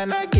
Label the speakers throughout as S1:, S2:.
S1: and
S2: I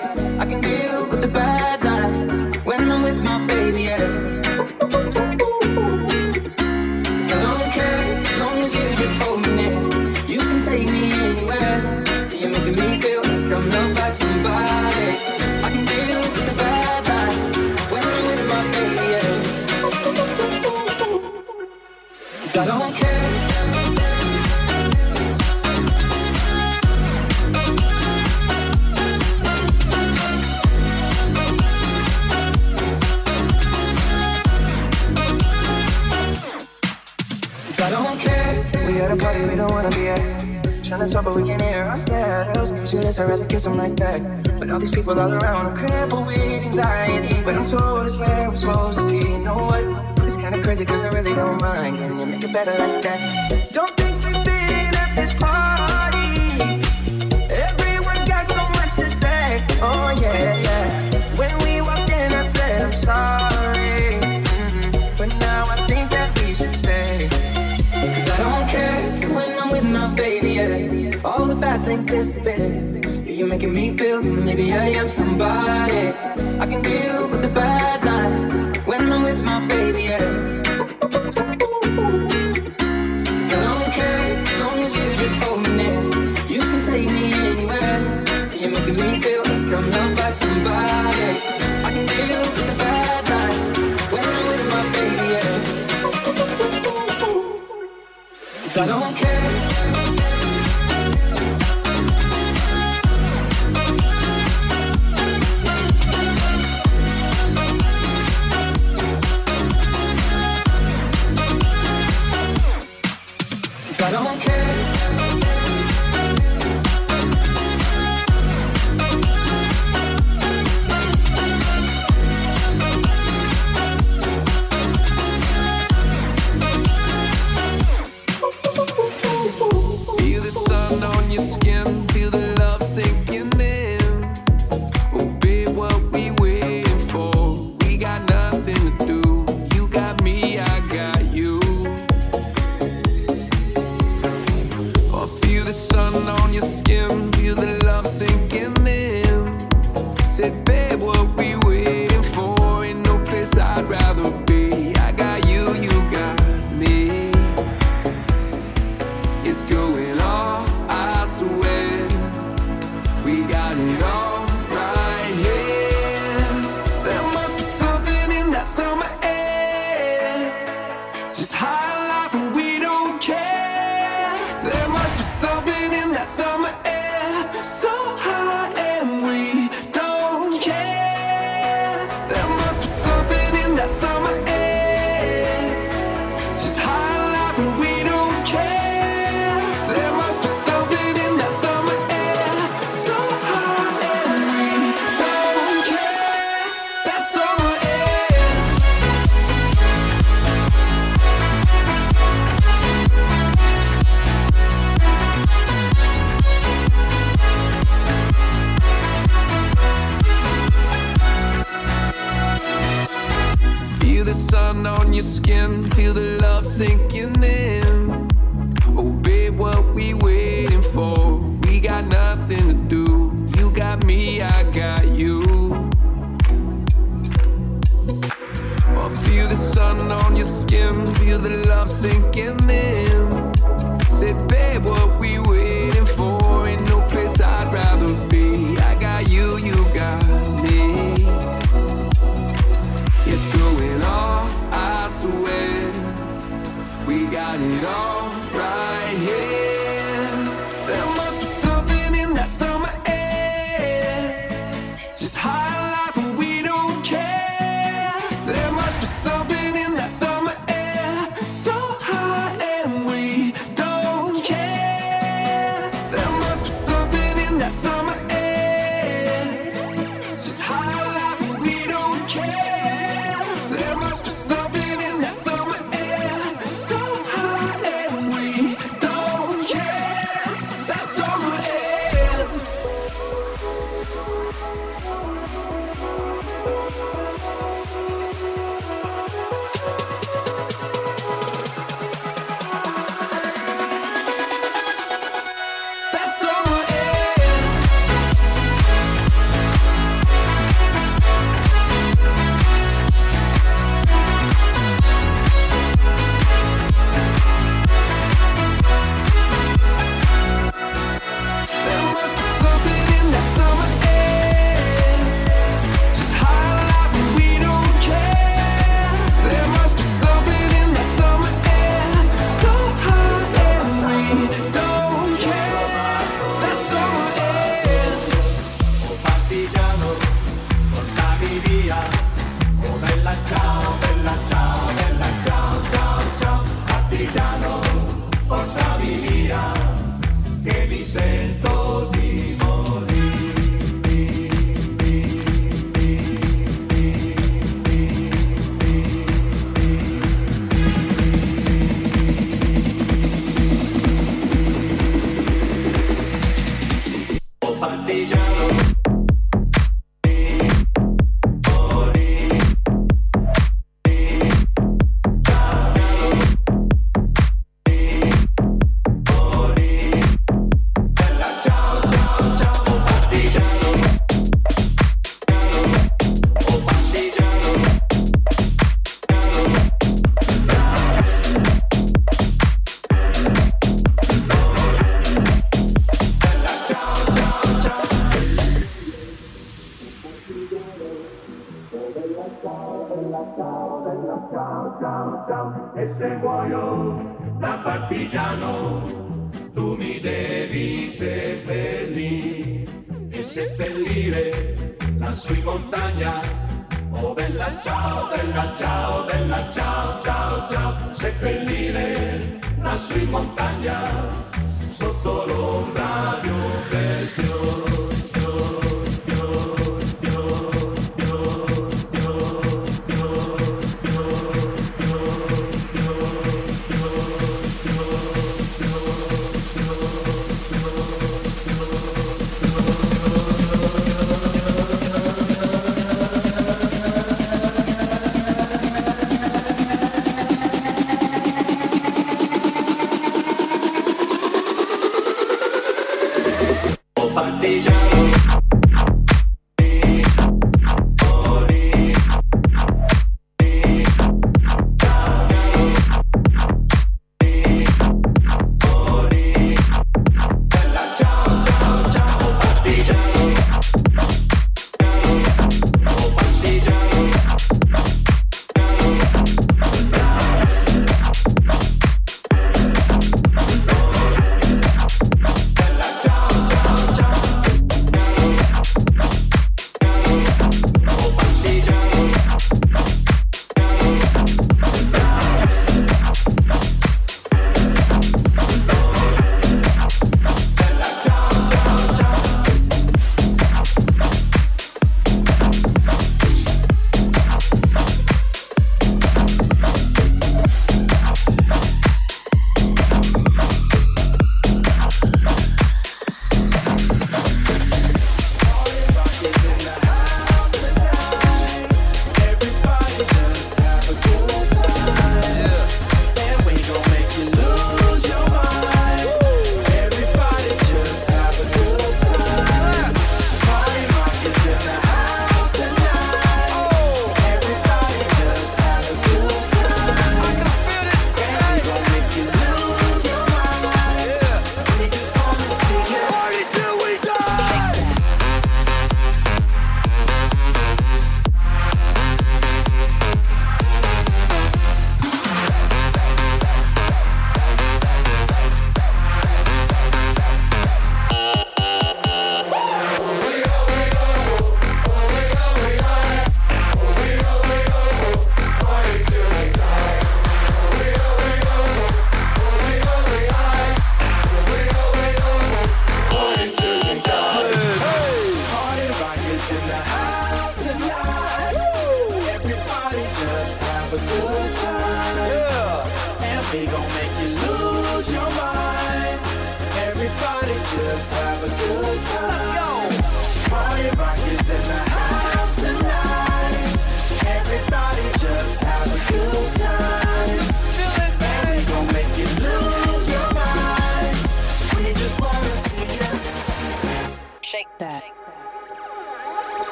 S3: talk, but we can hear ourselves. Speechless, I'd rather kiss him right back. But all these people all around, I'm crippled with anxiety. But I'm told it's where I'm supposed to be. You know what? It's kinda crazy, cause I really don't mind. When you make it better like that. Don't this. You're making me feel maybe I am somebody. I can deal with the bad.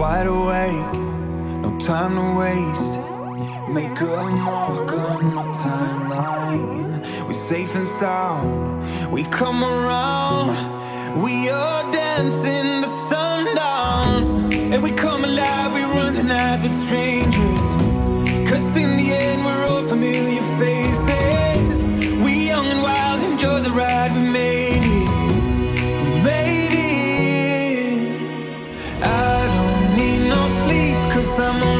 S4: wide awake, no time to waste. Make a mark on my timeline. We're safe and sound. We come around. We are dancing the sundown. And we come alive, we run the night with strangers. Cause in the end, we're all
S5: familiar faces. amor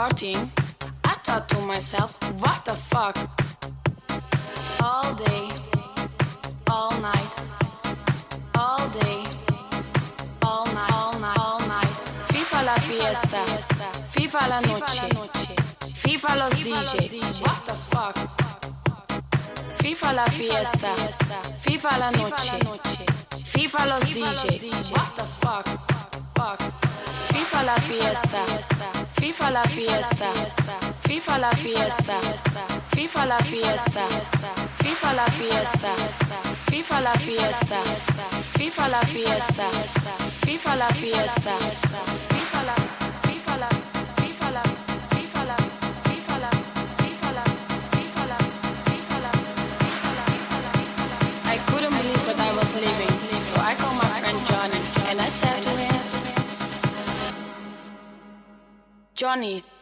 S6: Partying, I thought to myself, what the fuck? All day, all night, all day, all night, all night, all night. Viva la fiesta, Viva la noche, Viva los DJ, what the fuck? Viva la fiesta, Viva la noche, fiesta, Viva la fiesta, Viva la fiesta, Viva la fiesta, Viva la fiesta, Viva la fiesta, Viva la fiesta, Viva la Viva la Viva la Viva la Viva la Viva la Viva la Viva la I couldn't believe what I was living, so I called my friend Johnny and I said Johnny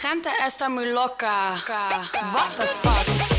S6: gente está muy loca. What the fuck?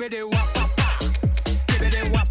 S7: Skibidi wap, wap, wap. Skibidi wap.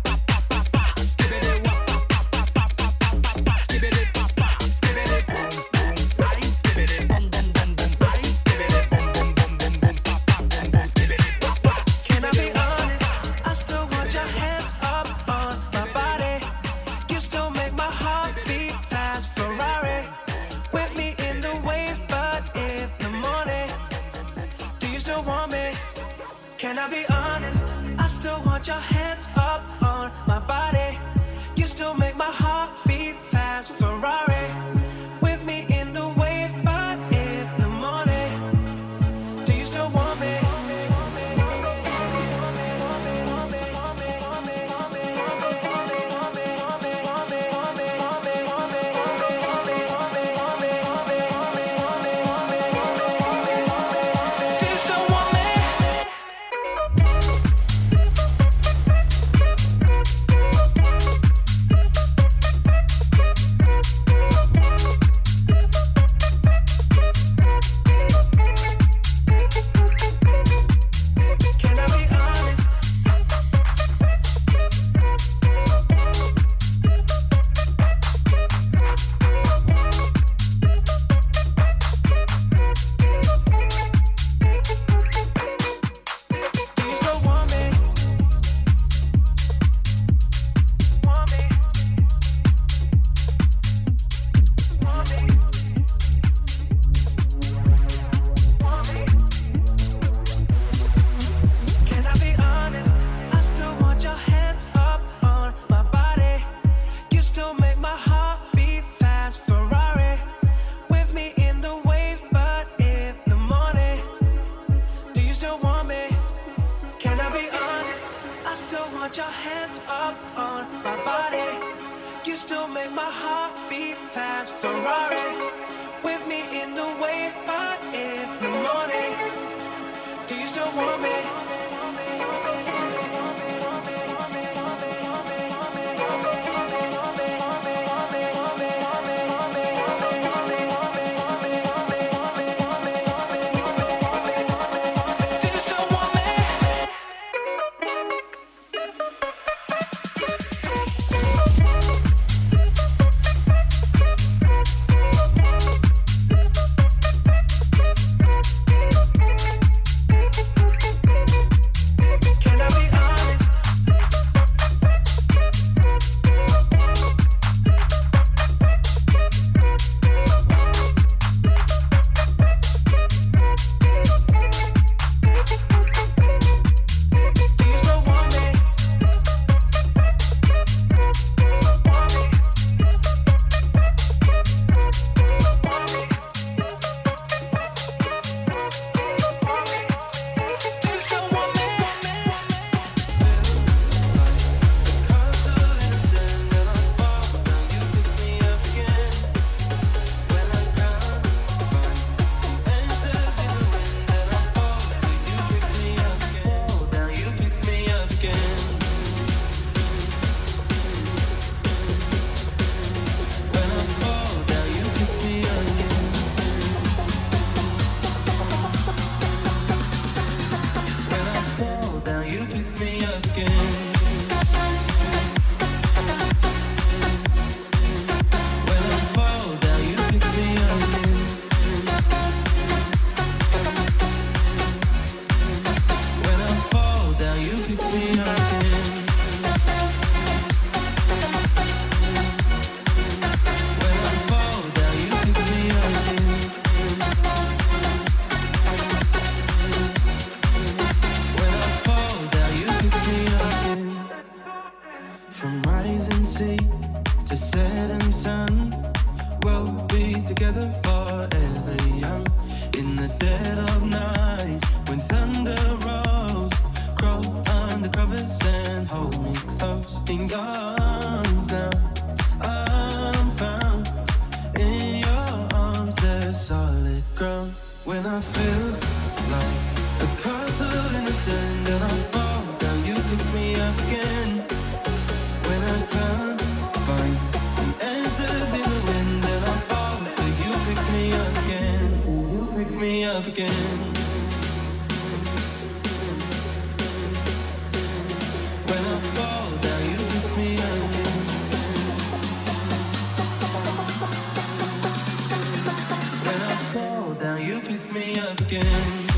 S7: Again.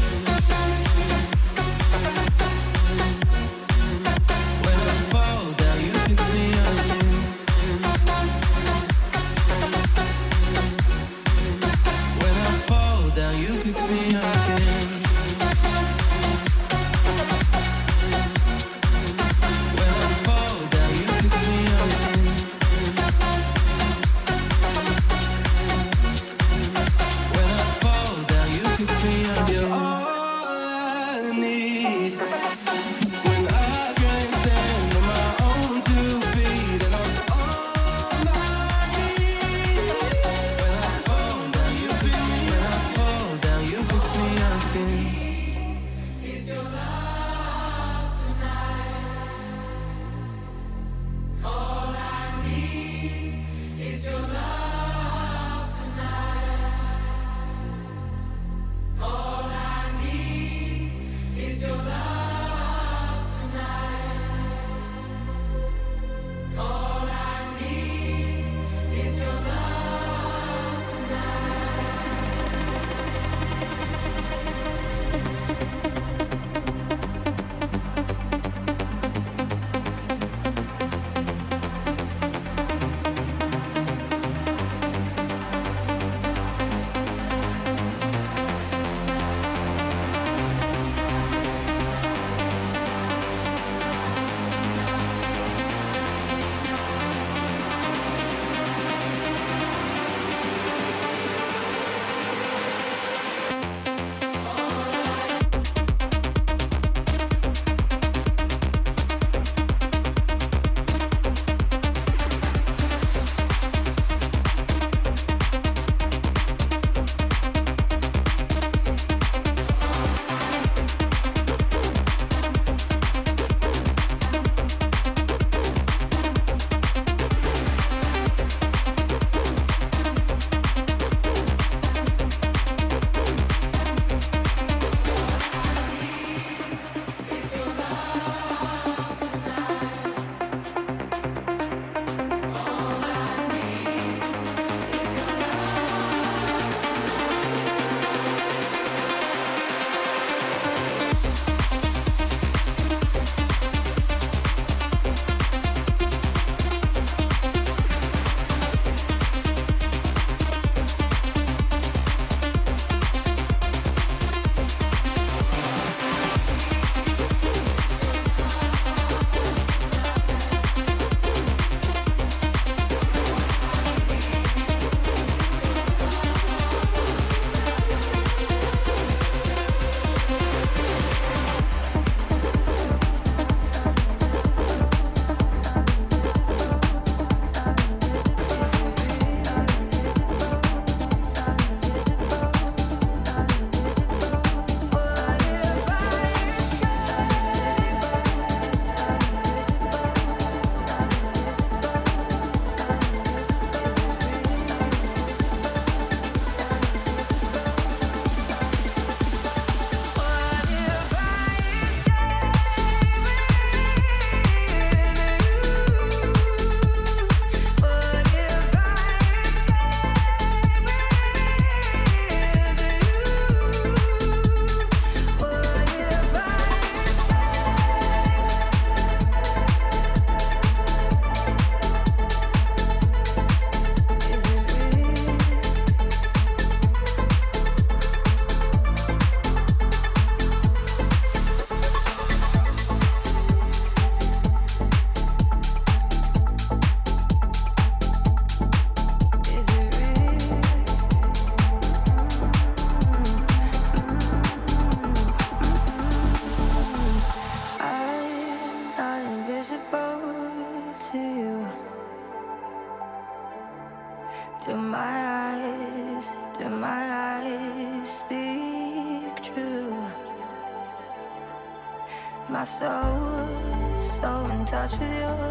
S8: Touch with yours